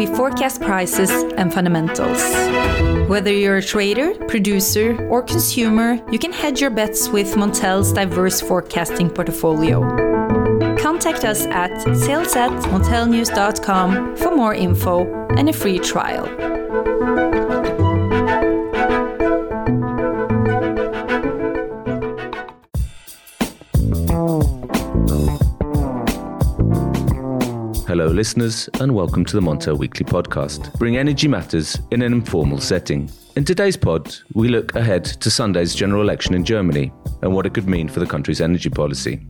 we forecast prices and fundamentals. Whether you're a trader, producer, or consumer, you can hedge your bets with Montel's diverse forecasting portfolio. Contact us at sales at montelnews.com for more info and a free trial. Listeners, and welcome to the Montel Weekly Podcast. Bring energy matters in an informal setting. In today's pod, we look ahead to Sunday's general election in Germany and what it could mean for the country's energy policy.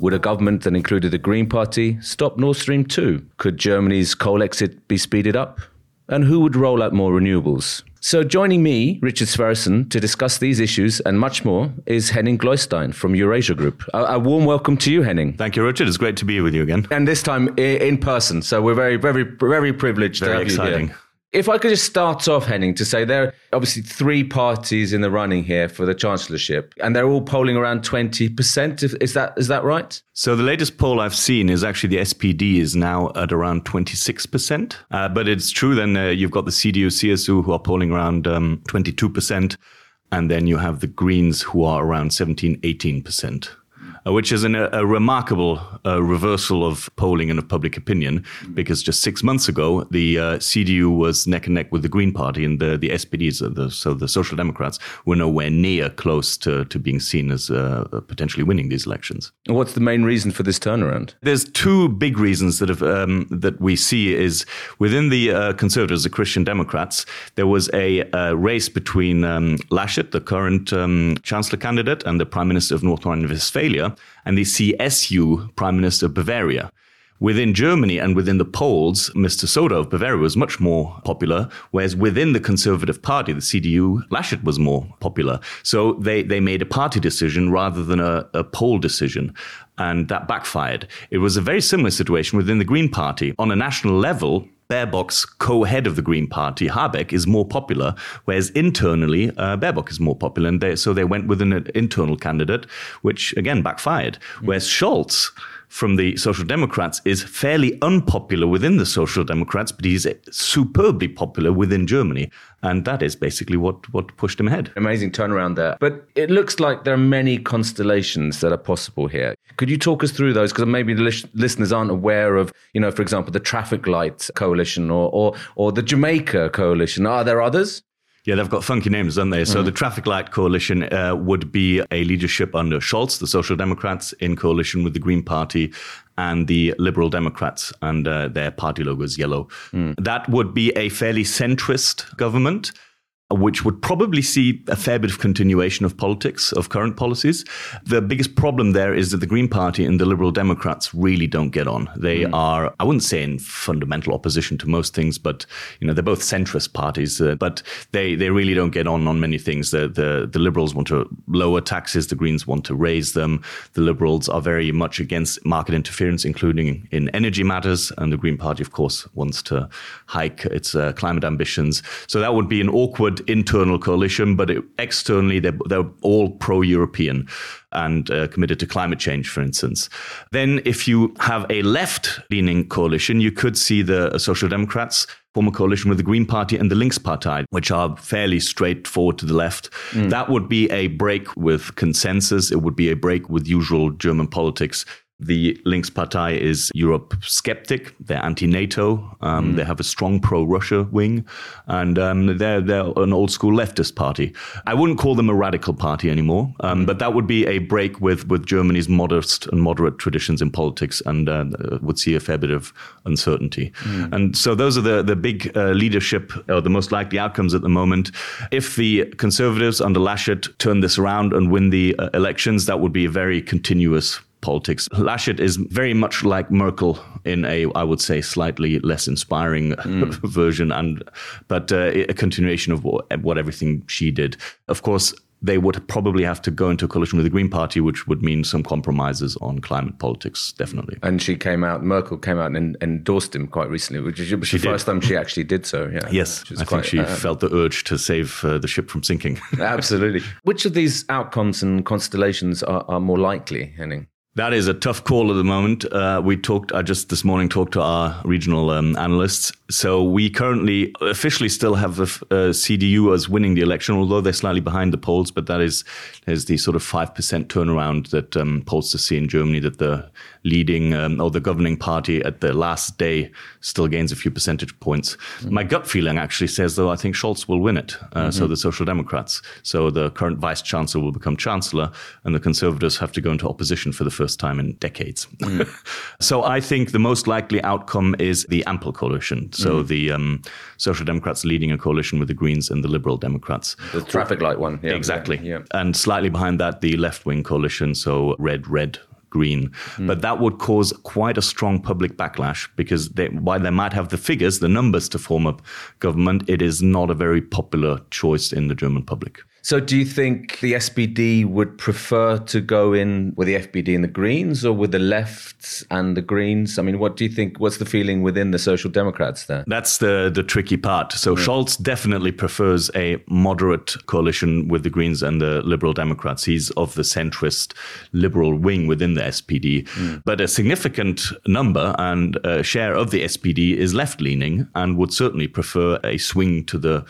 Would a government that included the Green Party stop Nord Stream 2? Could Germany's coal exit be speeded up? And who would roll out more renewables? So, joining me, Richard Sverrisson, to discuss these issues and much more is Henning Gløystein from Eurasia Group. A, a, warm welcome to you, Henning. Thank you, Richard. It's great to be with you again. And this time in person. So, we're very, very, very privileged very to have exciting. you here. If I could just start off, Henning, to say there are obviously three parties in the running here for the chancellorship, and they're all polling around 20%. Is that, is that right? So the latest poll I've seen is actually the SPD is now at around 26%. Uh, but it's true then uh, you've got the CDU, CSU who are polling around um, 22%. And then you have the Greens who are around 17, 18%. Uh, which is an, a remarkable uh, reversal of polling and of public opinion, because just six months ago, the uh, CDU was neck and neck with the Green Party, and the, the SPDs, the, so the Social Democrats, were nowhere near close to, to being seen as uh, potentially winning these elections. What's the main reason for this turnaround? There's two big reasons that have, um, that we see is within the uh, Conservatives, the Christian Democrats, there was a, race between um, Laschet, the current um, Chancellor candidate, and the Prime Minister of North Rhine-Westphalia and the CSU Prime Minister of Bavaria. Within Germany and within the polls, Mr. Söder of Bavaria was much more popular, whereas within the Conservative Party, the CDU, Laschet was more popular. So they, they made a party decision rather than a, a poll decision. And that backfired. It was a very similar situation within the Green Party. On a national level, Baerbock's co-head of the Green Party, Habeck, is more popular, whereas internally, uh, Baerbock is more popular. And they, so they went with an internal candidate, which again backfired. Whereas Scholz, from the Social Democrats is fairly unpopular within the Social Democrats, but he's superbly popular within Germany. And that is basically what, what pushed him ahead. Amazing turnaround there. But it looks like there are many constellations that are possible here. Could you talk us through those? Because maybe the listeners aren't aware of, you know, for example, the Traffic Light Coalition or, or, or the Jamaica Coalition. Are there others? Yeah, they've got funky names, don't they? So mm. the Traffic Light Coalition uh, would be a leadership under Scholz, the Social Democrats, in coalition with the Green Party and the Liberal Democrats, and uh, their party logo is yellow. Mm. That would be a fairly centrist government which would probably see a fair bit of continuation of politics, of current policies. The biggest problem there is that the Green Party and the Liberal Democrats really don't get on. They mm. are, I wouldn't say in fundamental opposition to most things, but you know they're both centrist parties, uh, but they they really don't get on on many things. The, the the Liberals want to lower taxes, the Greens want to raise them. The Liberals are very much against market interference, including in energy matters, and the Green Party, of course, wants to hike its uh, climate ambitions. So that would be an awkward internal coalition, but it, externally they're, they're all pro-European and uh, committed to climate change, for instance. Then, if you have a left-leaning coalition, you could see the uh, Social Democrats form a coalition with the Green Party and the Linkspartei, which are fairly straightforward to the left. Mm. That would be a break with consensus. It would be a break with usual German politics. The Links Linkspartei is Europe skeptic. They're anti-NATO. Um, mm. They have a strong pro-Russia wing, and um, they're they're an old school leftist party. I wouldn't call them a radical party anymore, um, mm. but that would be a break with with Germany's modest and moderate traditions in politics, and uh, would see a fair bit of uncertainty. Mm. And so those are the the big uh, leadership or the most likely outcomes at the moment. If the Conservatives under Laschet turn this around and win the uh, elections, that would be a very continuous politics. Laschet is very much like Merkel in a, I would say, slightly less inspiring mm. version, and but uh, a continuation of what, what everything she did. Of course, they would probably have to go into a coalition with the Green Party, which would mean some compromises on climate politics, definitely. And she came out, Merkel came out and endorsed him quite recently, which is the first time she actually did so. Yeah. Yes, I quite, think she uh, felt the urge to save uh, the ship from sinking. absolutely. Which of these outcomes and constellations are, are more likely, Henning? That is a tough call at the moment. Uh, we talked, I just this morning talked to our regional um, analysts, So we currently officially still have the uh, CDU as winning the election, although they're slightly behind the polls. But that is is the sort of five percent turnaround that um, pollsters see in Germany. That the leading um, or the governing party at the last day still gains a few percentage points. Mm-hmm. My gut feeling actually says, though, I think Scholz will win it. Uh, mm-hmm. So the Social Democrats. So the current vice chancellor will become chancellor, and the Conservatives have to go into opposition for the first time in decades. Mm. so I think the most likely outcome is the Ampel coalition. So mm. the um, Social Democrats leading a coalition with the Greens and the Liberal Democrats. The traffic light one. Yeah, exactly. Yeah. And slightly behind that, the left wing coalition. So red, red green. Mm. But that would cause quite a strong public backlash because they, while they might have the figures, the numbers to form a government, it is not a very popular choice in the German public. So, do you think the SPD would prefer to go in with the FDP and the Greens, or with the lefts and the Greens? I mean, what do you think? What's the feeling within the Social Democrats there? That's the the tricky part. So, mm. Scholz definitely prefers a moderate coalition with the Greens and the Liberal Democrats. He's of the centrist liberal wing within the SPD, mm. but a significant number and share of the SPD is left leaning and would certainly prefer a swing to the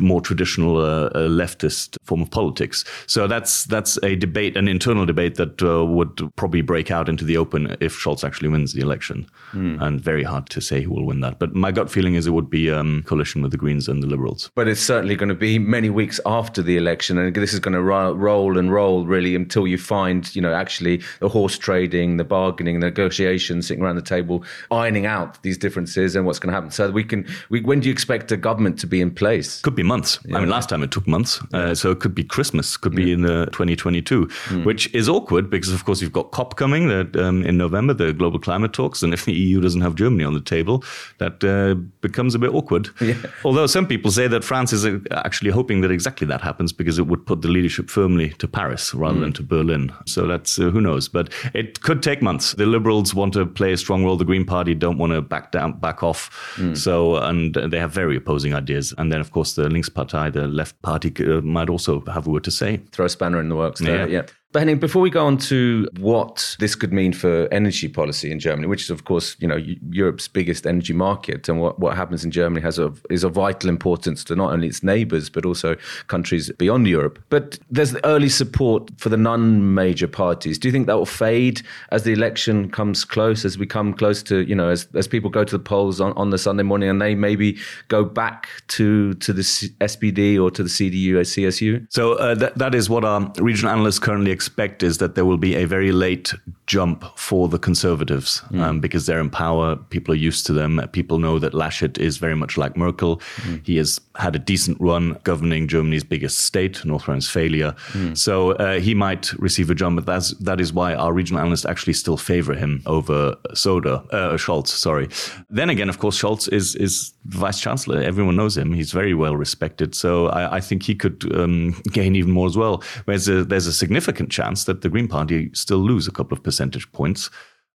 more traditional uh, uh, leftist form of politics. So that's that's a debate, an internal debate that uh, would probably break out into the open if Scholz actually wins the election. Mm. And very hard to say who will win that. But my gut feeling is it would be um, coalition with the Greens and the Liberals. But it's certainly going to be many weeks after the election, and this is going to ro- roll and roll really until you find, you know, actually the horse trading, the bargaining, the negotiations, sitting around the table, ironing out these differences and what's going to happen. So we can. We, when do you expect a government to be in place? Could be be months. Yeah. I mean, last time it took months. Uh, so it could be Christmas, could be in uh, 2022, mm. which is awkward because, of course, you've got COP coming that, um, in November, the global climate talks. And if the EU doesn't have Germany on the table, that uh, becomes a bit awkward. Yeah. Although some people say that France is uh, actually hoping that exactly that happens because it would put the leadership firmly to Paris rather mm. than to Berlin. So that's uh, who knows. But it could take months. The Liberals want to play a strong role. The Green Party don't want to back down, back off. Mm. So, and they have very opposing ideas. And then, of course, the Linkspartei, the left party, uh, might also have a word to say. Throw a spanner in the works there, yeah. yeah. But Henning, before we go on to what this could mean for energy policy in Germany, which is of course you know Europe's biggest energy market, and what, what happens in Germany has a, is of vital importance to not only its neighbours but also countries beyond Europe. But there's the early support for the non-major parties. Do you think that will fade as the election comes close, as we come close to you know as, as people go to the polls on, on the Sunday morning and they maybe go back to to the SPD or to the CDU or CSU? So uh, that that is what our regional analysts currently expect is that there will be a very late jump for the conservatives mm. um, because they're in power. People are used to them. People know that Laschet is very much like Merkel. Mm. He has had a decent run governing Germany's biggest state, North Rhine-Westphalia. Mm. So uh, he might receive a jump, but that's, that is why our regional analysts actually still favor him over Söder, uh, Scholz, sorry. Then again, of course, Scholz is, is vice chancellor. Everyone knows him. He's very well respected. So I, I think he could um, gain even more as well. Whereas a, there's a significant chance that the Green Party still lose a couple of percentage points.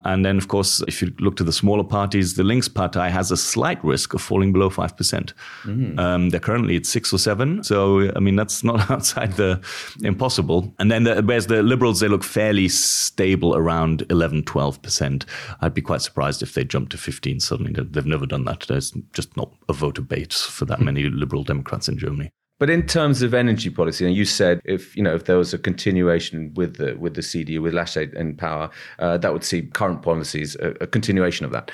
And then, of course, if you look to the smaller parties, the Linkspartei has a slight risk of falling below 5%. Mm. Um, they're currently at six or seven. So, I mean, that's not outside the impossible. And then, the, whereas the Liberals, they look fairly stable around 11, 12%. I'd be quite surprised if they jump to 15 suddenly. They've never done that. There's just not a voter base for that many Liberal Democrats in Germany. But in terms of energy policy, and you said if you know if there was a continuation with the with the CDU with Laschet in power, uh, that would see current policies a, a, continuation of that.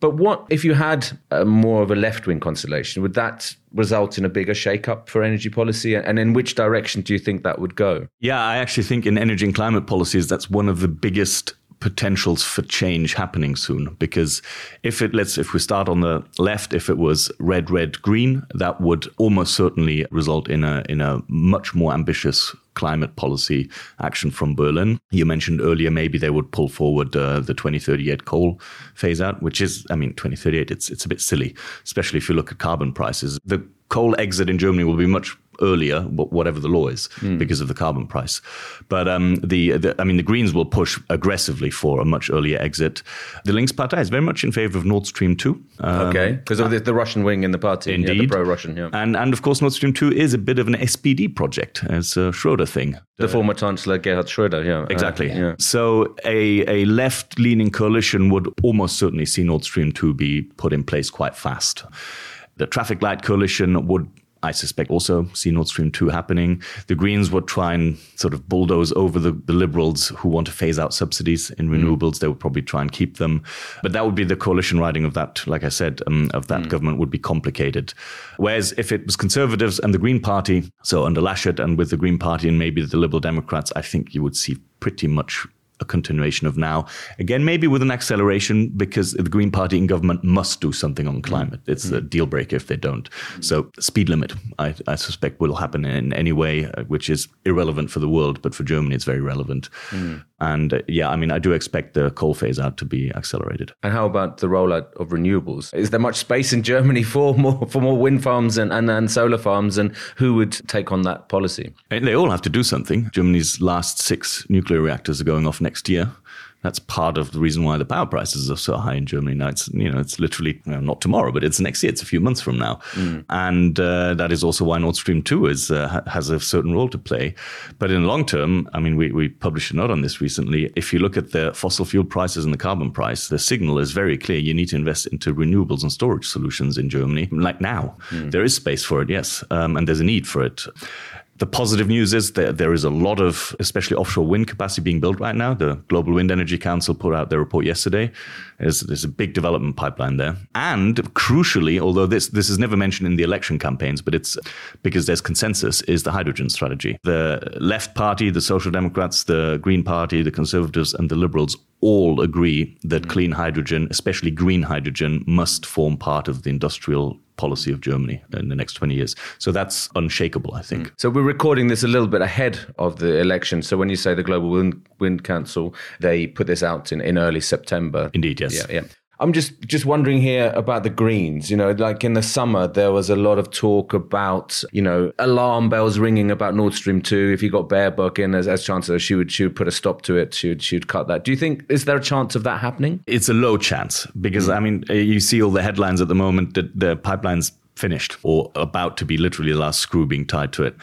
But what if you had more of a left wing constellation? Would that result in a bigger shake-up for energy policy? And in which direction do you think that would go? Yeah, I actually think in energy and climate policies, that's one of the biggest potentials for change happening soon because if it let's if we start on the left if it was red red green that would almost certainly result in a in a much more ambitious climate policy action from Berlin. You mentioned earlier maybe they would pull forward uh, the 2038 coal phase out, which is, I mean, 2038, it's, it's a bit silly, especially if you look at carbon prices. The coal exit in Germany will be much earlier, whatever the law is, mm. because of the carbon price. But um, the, the, I mean, the Greens will push aggressively for a much earlier exit. The Linkspartei is very much in favor of Nord Stream 2. Um, okay, because of the, the, Russian wing in the party. Indeed. Yeah, pro-Russian, yeah. And, and of course, Nord Stream 2 is a bit of an SPD project. It's a Schroeder thing. The uh, former Chancellor Gerhard Schroeder, yeah. Exactly. Uh, yeah. So a, a left-leaning coalition would almost certainly see Nord Stream 2 be put in place quite fast. The traffic light coalition would I suspect also see Nord Stream 2 happening. The Greens would try and sort of bulldoze over the, the Liberals who want to phase out subsidies in mm. renewables. Mm. They would probably try and keep them. But that would be the coalition riding of that, like I said, um, of that mm. government would be complicated. Whereas if it was Conservatives and the Green Party, so under Laschet and with the Green Party and maybe the Liberal Democrats, I think you would see pretty much a continuation of now. Again, maybe with an acceleration because the Green Party in government must do something on climate. It's mm. a deal breaker if they don't. So, speed limit, I, I, suspect, will happen in any way, uh, which is irrelevant for the world, but for Germany, it's very relevant. Mm. And uh, yeah, I mean, I do expect the coal phase out to be accelerated. And how about the rollout of renewables? Is there much space in Germany for more for more wind farms and, and, and solar farms? And who would take on that policy? And they all have to do something. Germany's last six nuclear reactors are going off next year that's part of the reason why the power prices are so high in Germany now. It's you know it's literally you know, not tomorrow, but it's next year. It's a few months from now, mm. and uh, that is also why Nord Stream Two is uh, has a certain role to play. But in the long term, I mean, we we published a note on this recently. If you look at the fossil fuel prices and the carbon price, the signal is very clear. You need to invest into renewables and storage solutions in Germany, like now. Mm. There is space for it, yes, um, and there's a need for it. The positive news is that there is a lot of, especially offshore wind capacity being built right now. The Global Wind Energy Council put out their report yesterday. There's, there's a big development pipeline there. And crucially, although this, this is never mentioned in the election campaigns, but it's because there's consensus, is the hydrogen strategy. The left party, the Social Democrats, the Green Party, the Conservatives, and the Liberals all agree that mm. clean hydrogen, especially green hydrogen, must form part of the industrial policy of Germany in the next 20 years. So that's unshakable, I think. Mm. So we're recording this a little bit ahead of the election. So when you say the Global Wind, Wind Council, they put this out in, in early September. Indeed, yes. Yeah, yeah. I'm just just wondering here about the Greens. You know, like in the summer, there was a lot of talk about you know alarm bells ringing about Nord Stream two. If you got Baerbock in as, as chancellor, she would she would put a stop to it. She would she would cut that. Do you think is there a chance of that happening? It's a low chance because mm. I mean you see all the headlines at the moment that the pipeline's finished or about to be literally the last screw being tied to it.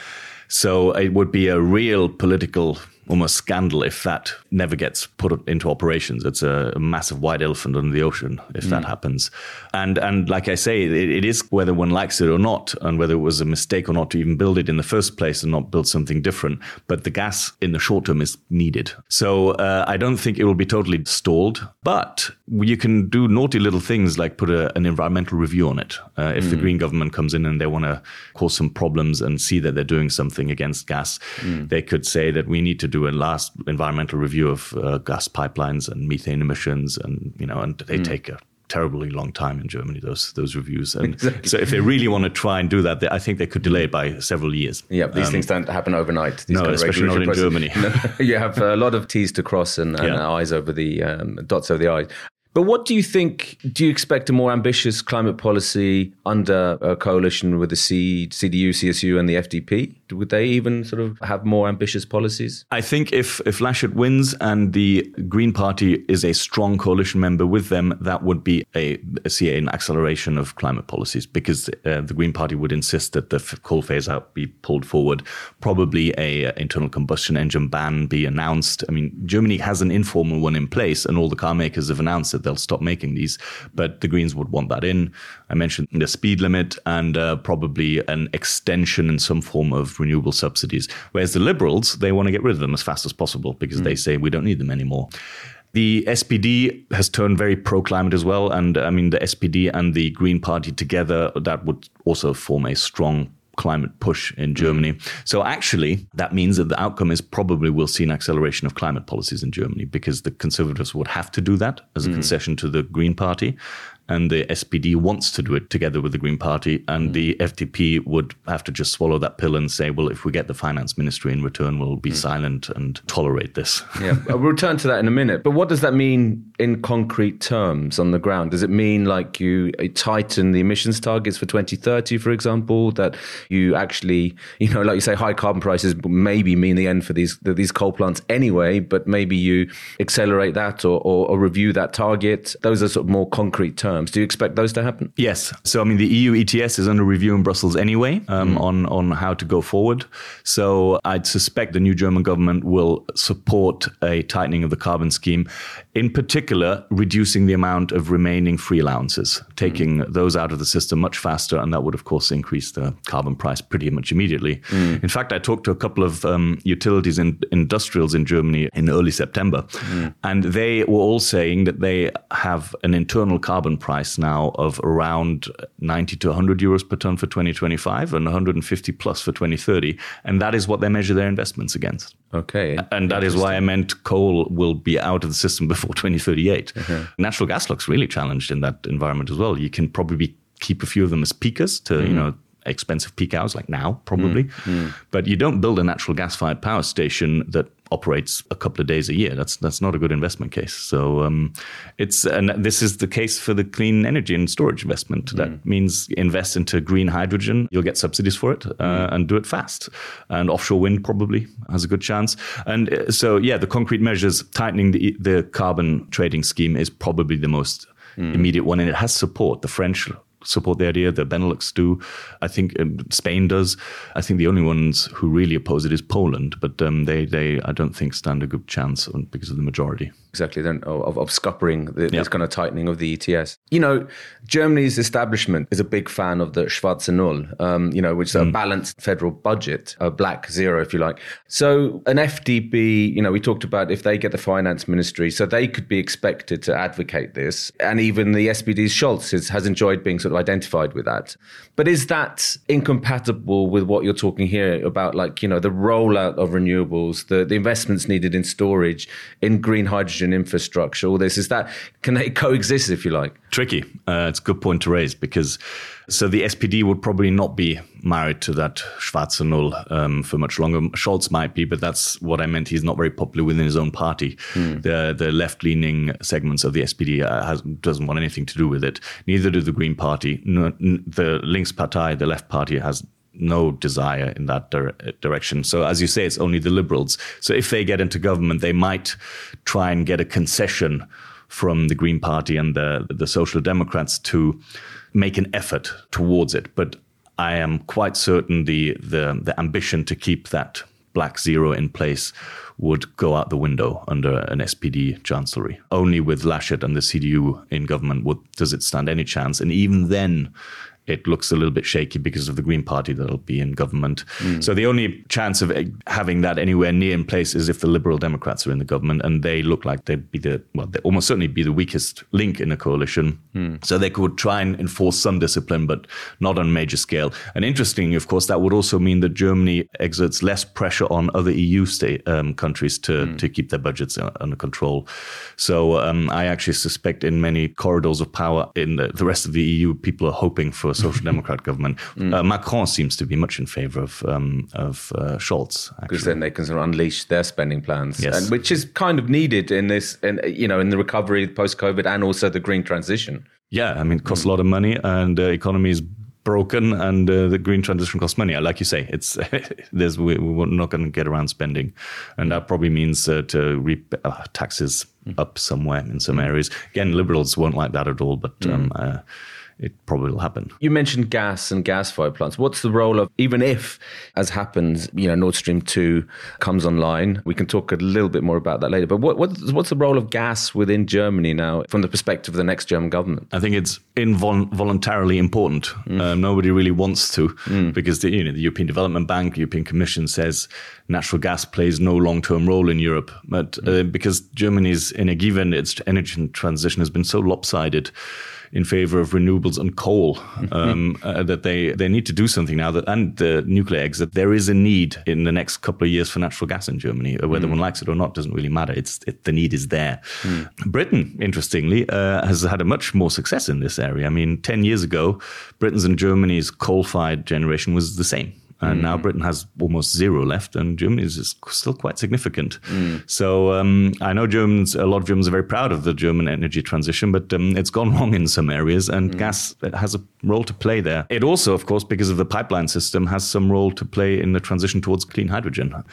So it would be a real political almost scandal if that never gets put into operations. It's a, massive white elephant under the ocean if mm. that happens. And and like I say, it, it is whether one likes it or not, and whether it was a mistake or not to even build it in the first place and not build something different. But the gas in the short term is needed. So uh, I don't think it will be totally stalled. But you can do naughty little things like put a, an environmental review on it. Uh, if mm. the Green government comes in and they want to cause some problems and see that they're doing something against gas, mm. they could say that we need to do do a last environmental review of uh, gas pipelines and methane emissions, and you know, and they mm. take a terribly long time in Germany. Those those reviews. And exactly. So if they really want to try and do that, they, I think they could delay it by several years. Yeah, these um, things don't happen overnight. These no, especially not in Germany. you have a lot of T's to cross and, and yeah. I's over the um, dots over the I's. But what do you think? Do you expect a more ambitious climate policy under a coalition with the C, CDU, CSU, and the FDP? Would they even sort of have more ambitious policies? I think if if Laschet wins and the Green Party is a strong coalition member with them, that would be a, a see an acceleration of climate policies because uh, the Green Party would insist that the coal phase out be pulled forward, probably a, internal combustion engine ban be announced. I mean, Germany has an informal one in place, and all the car makers have announced that they'll stop making these. But the Greens would want that in. I mentioned the speed limit and uh, probably an extension in some form of renewable subsidies. Whereas the Liberals, they want to get rid of them as fast as possible because mm. they say we don't need them anymore. The SPD has turned very pro climate as well. And I mean, the SPD and the Green Party together, that would also form a strong climate push in Germany. Mm. So actually, that means that the outcome is probably we'll see an acceleration of climate policies in Germany because the conservatives would have to do that as a mm. concession to the Green Party. And the SPD wants to do it together with the Green Party, and mm. the FDP would have to just swallow that pill and say, well, if we get the finance ministry in return, we'll be mm. silent and tolerate this. yeah, we'll return to that in a minute. But what does that mean in concrete terms on the ground? Does it mean like you tighten the emissions targets for 2030, for example, that you actually, you know, like you say, high carbon prices maybe mean the end for these these coal plants anyway, but maybe you accelerate that or, or, or review that target? Those are sort of more concrete terms. Do you expect those to happen? Yes. So, I mean, the EU ETS is under review in Brussels anyway um, mm. on, on how to go forward. So, I'd suspect the new German government will support a tightening of the carbon scheme, in particular, reducing the amount of remaining free allowances, taking mm. those out of the system much faster. And that would, of course, increase the carbon price pretty much immediately. Mm. In fact, I talked to a couple of um, utilities and industrials in Germany in early September, mm. and they were all saying that they have an internal carbon price now of around 90 to 100 euros per ton for 2025 and 150 plus for 2030. And that is what they measure their investments against. Okay. And that is why I meant coal will be out of the system before 2038. Uh-huh. Natural gas looks really challenged in that environment as well. You can probably keep a few of them as peakers to, mm. you know, expensive peak hours like now, probably. Mm. Mm. But you don't build a natural gas fired power station that operates a couple of days a year. That's that's not a good investment case. So um, it's and this is the case for the clean energy and storage investment. Mm. That means invest into green hydrogen. You'll get subsidies for it uh, mm. and do it fast. And offshore wind probably has a good chance. And uh, so yeah, the concrete measures tightening the the carbon trading scheme is probably the most mm. immediate one, and it has support. The French support the idea. The Benelux do. I think um, Spain does. I think the only ones who really oppose it is Poland, but um, they, they, I don't think, stand a good chance because of the majority exactly then of, of scuppering the, this kind of tightening of the ETS. You know, Germany's establishment is a big fan of the Schwarze Null, um, you know, which is mm. a balanced federal budget, a black zero, if you like. So an FDP, you know, we talked about if they get the finance ministry, so they could be expected to advocate this, and even the SPD's Scholz is, has enjoyed being sort of identified with that. But is that incompatible with what you're talking here about, like you know, the rollout of renewables, the the investments needed in storage, in green hydrogen? Infrastructure, all this. Is that can they coexist if you like? Tricky. Uh, it's a good point to raise because so the SPD would probably not be married to that Schwarze Null um, for much longer. Scholz might be, but that's what I meant. He's not very popular within his own party. Mm. The the left leaning segments of the SPD uh, has, doesn't want anything to do with it. Neither do the Green Party. No, the Linkspartei, the left party, has no desire in that dire- uh, direction. So, as you say, it's only the liberals. So, if they get into government, they might try and get a concession from the Green Party and the, the Social Democrats to make an effort towards it. But I am quite certain the, the, the ambition to keep that black zero in place would go out the window under an SPD chancellery. Only with Laschet and the CDU in government would, does it stand any chance. And even then, it looks a little bit shaky because of the Green Party that'll be in government. Mm. So the only chance of having that anywhere near in place is if the Liberal Democrats are in the government, and they look like they'd be the well, they almost certainly be the weakest link in a coalition. Mm. So they could try and enforce some discipline, but not on a major scale. And interesting, of course, that would also mean that Germany exerts less pressure on other EU state um, countries to mm. to keep their budgets under control. So um, I actually suspect in many corridors of power in the, the rest of the EU, people are hoping for social democrat government. Mm. Uh, Macron seems to be much in favor of um, of uh, Scholz because then they can sort of unleash their spending plans, yes. and, which is kind of needed in this, in, you know, in the recovery post COVID and also the green transition. Yeah, I mean, it costs mm. a lot of money, and the uh, economy is broken and uh, the green transition costs money. Like you say, it's there's we, are not going to get around spending, and that probably means uh, to reap uh, taxes mm. up somewhere in some mm. areas. Again, liberals won't like that at all, but. Mm. Um, uh, it probably will happen. You mentioned gas and gas fired plants. What's the role of, even if, as happens, you know, Nord Stream 2 comes online? We can talk a little bit more about that later. But what, what's, what's the role of gas within Germany now from the perspective of the next German government? I think it's involuntarily important. Mm. Um, nobody really wants to mm. because the, you know, the European Development Bank, European Commission says natural gas plays no long term role in Europe. But uh, mm. because Germany's energy and its energy transition has been so lopsided, in favor of renewables and coal. Um, uh, that they they need to do something now. That and the nuclear exit. There is a need in the next couple of years for natural gas in Germany. Uh, whether mm. one likes it or not doesn't really matter. It's it, the need is there. Mm. Britain, interestingly, uh, has had a much more success in this area. I mean, ten years ago, Britain's and Germany's coal-fired generation was the same and mm. now Britain has almost zero left, and Germany is still quite significant. Mm. So um, I know Germans, a lot of Germans are very proud of the German energy transition, but um, it's gone wrong in some areas, and mm. gas has a role to play there. It also, of course, because of the pipeline system, has some role to play in the transition towards clean hydrogen.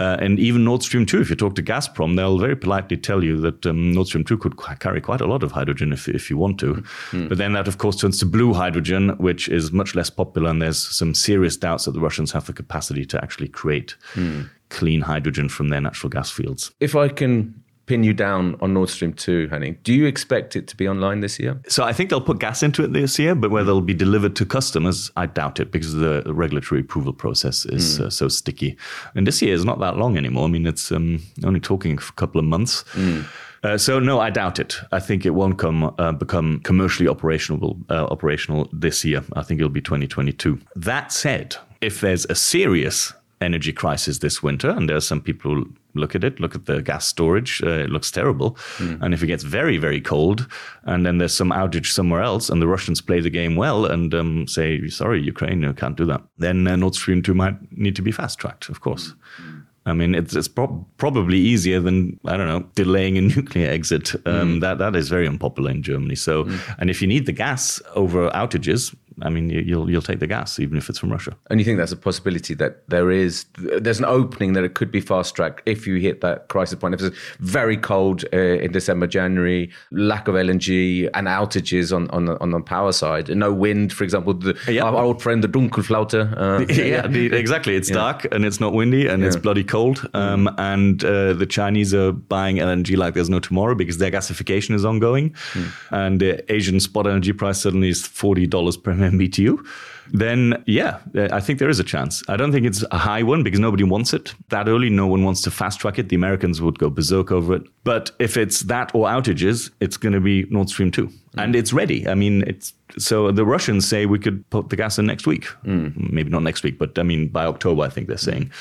Uh, and even Nord Stream 2, if you talk to Gazprom, they'll very politely tell you that um, Nord Stream 2 could carry quite a lot of hydrogen if, if you want to. Mm. But then that, of course, turns to blue hydrogen, which is much less popular. And there's some serious doubts that the Russians have the capacity to actually create mm. clean hydrogen from their natural gas fields. If I can pin you down on Nord Stream 2, Henning. Do you expect it to be online this year? So I think they'll put gas into it this year, but whether they'll be delivered to customers, I doubt it because the regulatory approval process is mm. uh, so sticky. And this year is not that long anymore. I mean, it's um, only talking a couple of months. Mm. Uh, so no, I doubt it. I think it won't come uh, become commercially operational uh, operational this year. I think it'll be 2022. That said, if there's a serious energy crisis this winter, and there are some people who look at it, look at the gas storage, uh, it looks terrible. Mm. And if it gets very, very cold, and then there's some outage somewhere else, and the Russians play the game well and um, say, sorry, Ukraine, you can't do that, then uh, Nord Stream 2 might need to be fast tracked, of course. Mm. I mean, it's, it's pro- probably easier than I don't know delaying a nuclear exit. Um, mm. That that is very unpopular in Germany. So, mm. and if you need the gas over outages, I mean, you'll you'll take the gas even if it's from Russia. And you think that's a possibility that there is there's an opening that it could be fast tracked if you hit that crisis point. If it's very cold uh, in December, January, lack of LNG and outages on on the, on the power side, no wind, for example. The, yeah. our, old friend the Dunkelflaute. Uh, yeah, yeah, exactly. It's yeah. dark and it's not windy and it's bloody cold. Um, mm. And uh, the Chinese are buying LNG like there's no tomorrow because their gasification is ongoing, mm. and the Asian spot energy price suddenly is forty dollars per MBTU, then yeah, I think there is a chance. I don't think it's a high one because nobody wants it that early. No one wants to fast track it. The Americans would go berserk over it. But if it's that or outages, it's going to be Nord Stream 2. Mm. And it's ready. I mean, it's so the Russians say we could put the gas in next week. Mm. Maybe not next week, but I mean, by October, I think they're saying. Mm.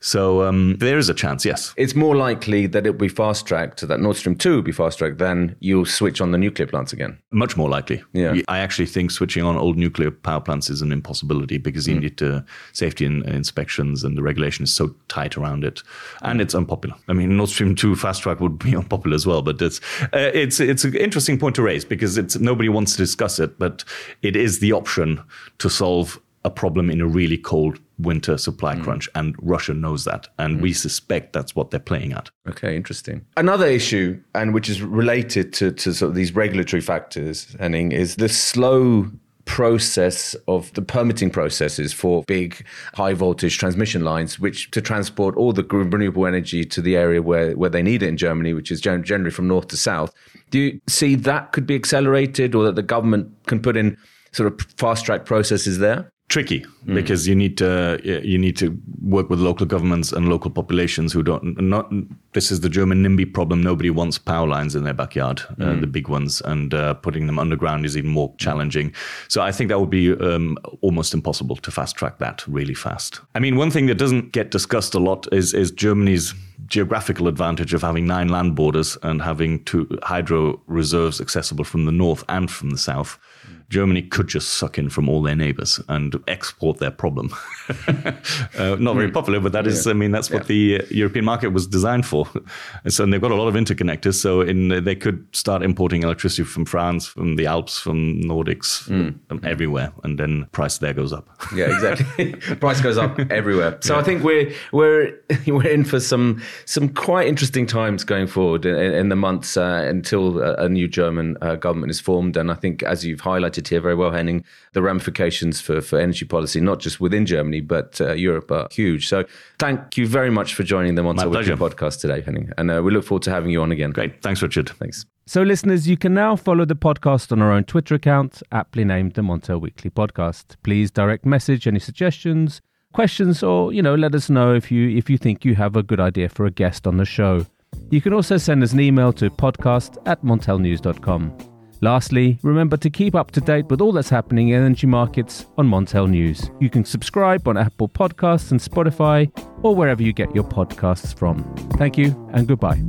So um, there is a chance, yes. It's more likely that it will be fast tracked, that Nord Stream 2 will be fast tracked, than you'll switch on the nuclear plants again. Much more likely. Yeah. I actually think switching on old nuclear power plants is an impossibility because you mm. need to safety in, inspections and the regulation is so tight around it. And it's unpopular. I mean, Nord Stream 2 fast track would be unpopular as well, but it's, uh, it's, it's an interesting point to raise because it's, nobody wants to discuss it, but it is the option to solve a problem in a really cold winter supply mm. crunch, and Russia knows that, and mm. we suspect that's what they're playing at. Okay, interesting. Another issue, and which is related to, to sort of these regulatory factors, Henning, is the slow process of the permitting processes for big high voltage transmission lines, which to transport all the renewable energy to the area where, where they need it in Germany, which is generally from north to south. Do you see that could be accelerated or that the government can put in sort of fast track processes there? Tricky mm. because you need to you need to work with local governments and local populations who don't not this is the German NIMBY problem nobody wants power lines in their backyard mm. uh, the big ones and uh, putting them underground is even more challenging so I think that would be um, almost impossible to fast track that really fast I mean one thing that doesn't get discussed a lot is is Germany's geographical advantage of having nine land borders and having two hydro reserves accessible from the north and from the south Germany could just suck in from all their neighbors and export their problem. uh, not very hmm. popular, but that is, yeah. I mean, that's what yeah. the uh, European market was designed for. so and they've got a lot of interconnectors. So in, they could start importing electricity from France, from the Alps, from Nordics, mm. from everywhere, and then price there goes up. yeah, exactly. price goes up everywhere. So yeah. I think we're we're we're in for some some quite interesting times going forward in, in the months uh, until a, a, new German uh, government is formed. And I think, as you've highlighted highlighted here very well, Henning, the ramifications for, for energy policy, not just within Germany, but uh, Europe are huge. So thank you very much for joining the Montel Weekly podcast today, Henning. And uh, we look forward to having you on again. Great. Thanks, Richard. Thanks. So, listeners, you can now follow the podcast on our own Twitter account, aptly named the Montel Weekly Podcast. Please direct message any suggestions, questions, or you know, let us know if you if you think you have a good idea for a guest on the show. You can also send us an email to podcast at montelnews.com. Lastly, remember to keep up to date with all that's happening in energy markets on Montel News. You can subscribe on Apple Podcasts and Spotify or wherever you get your podcasts from. Thank you and goodbye.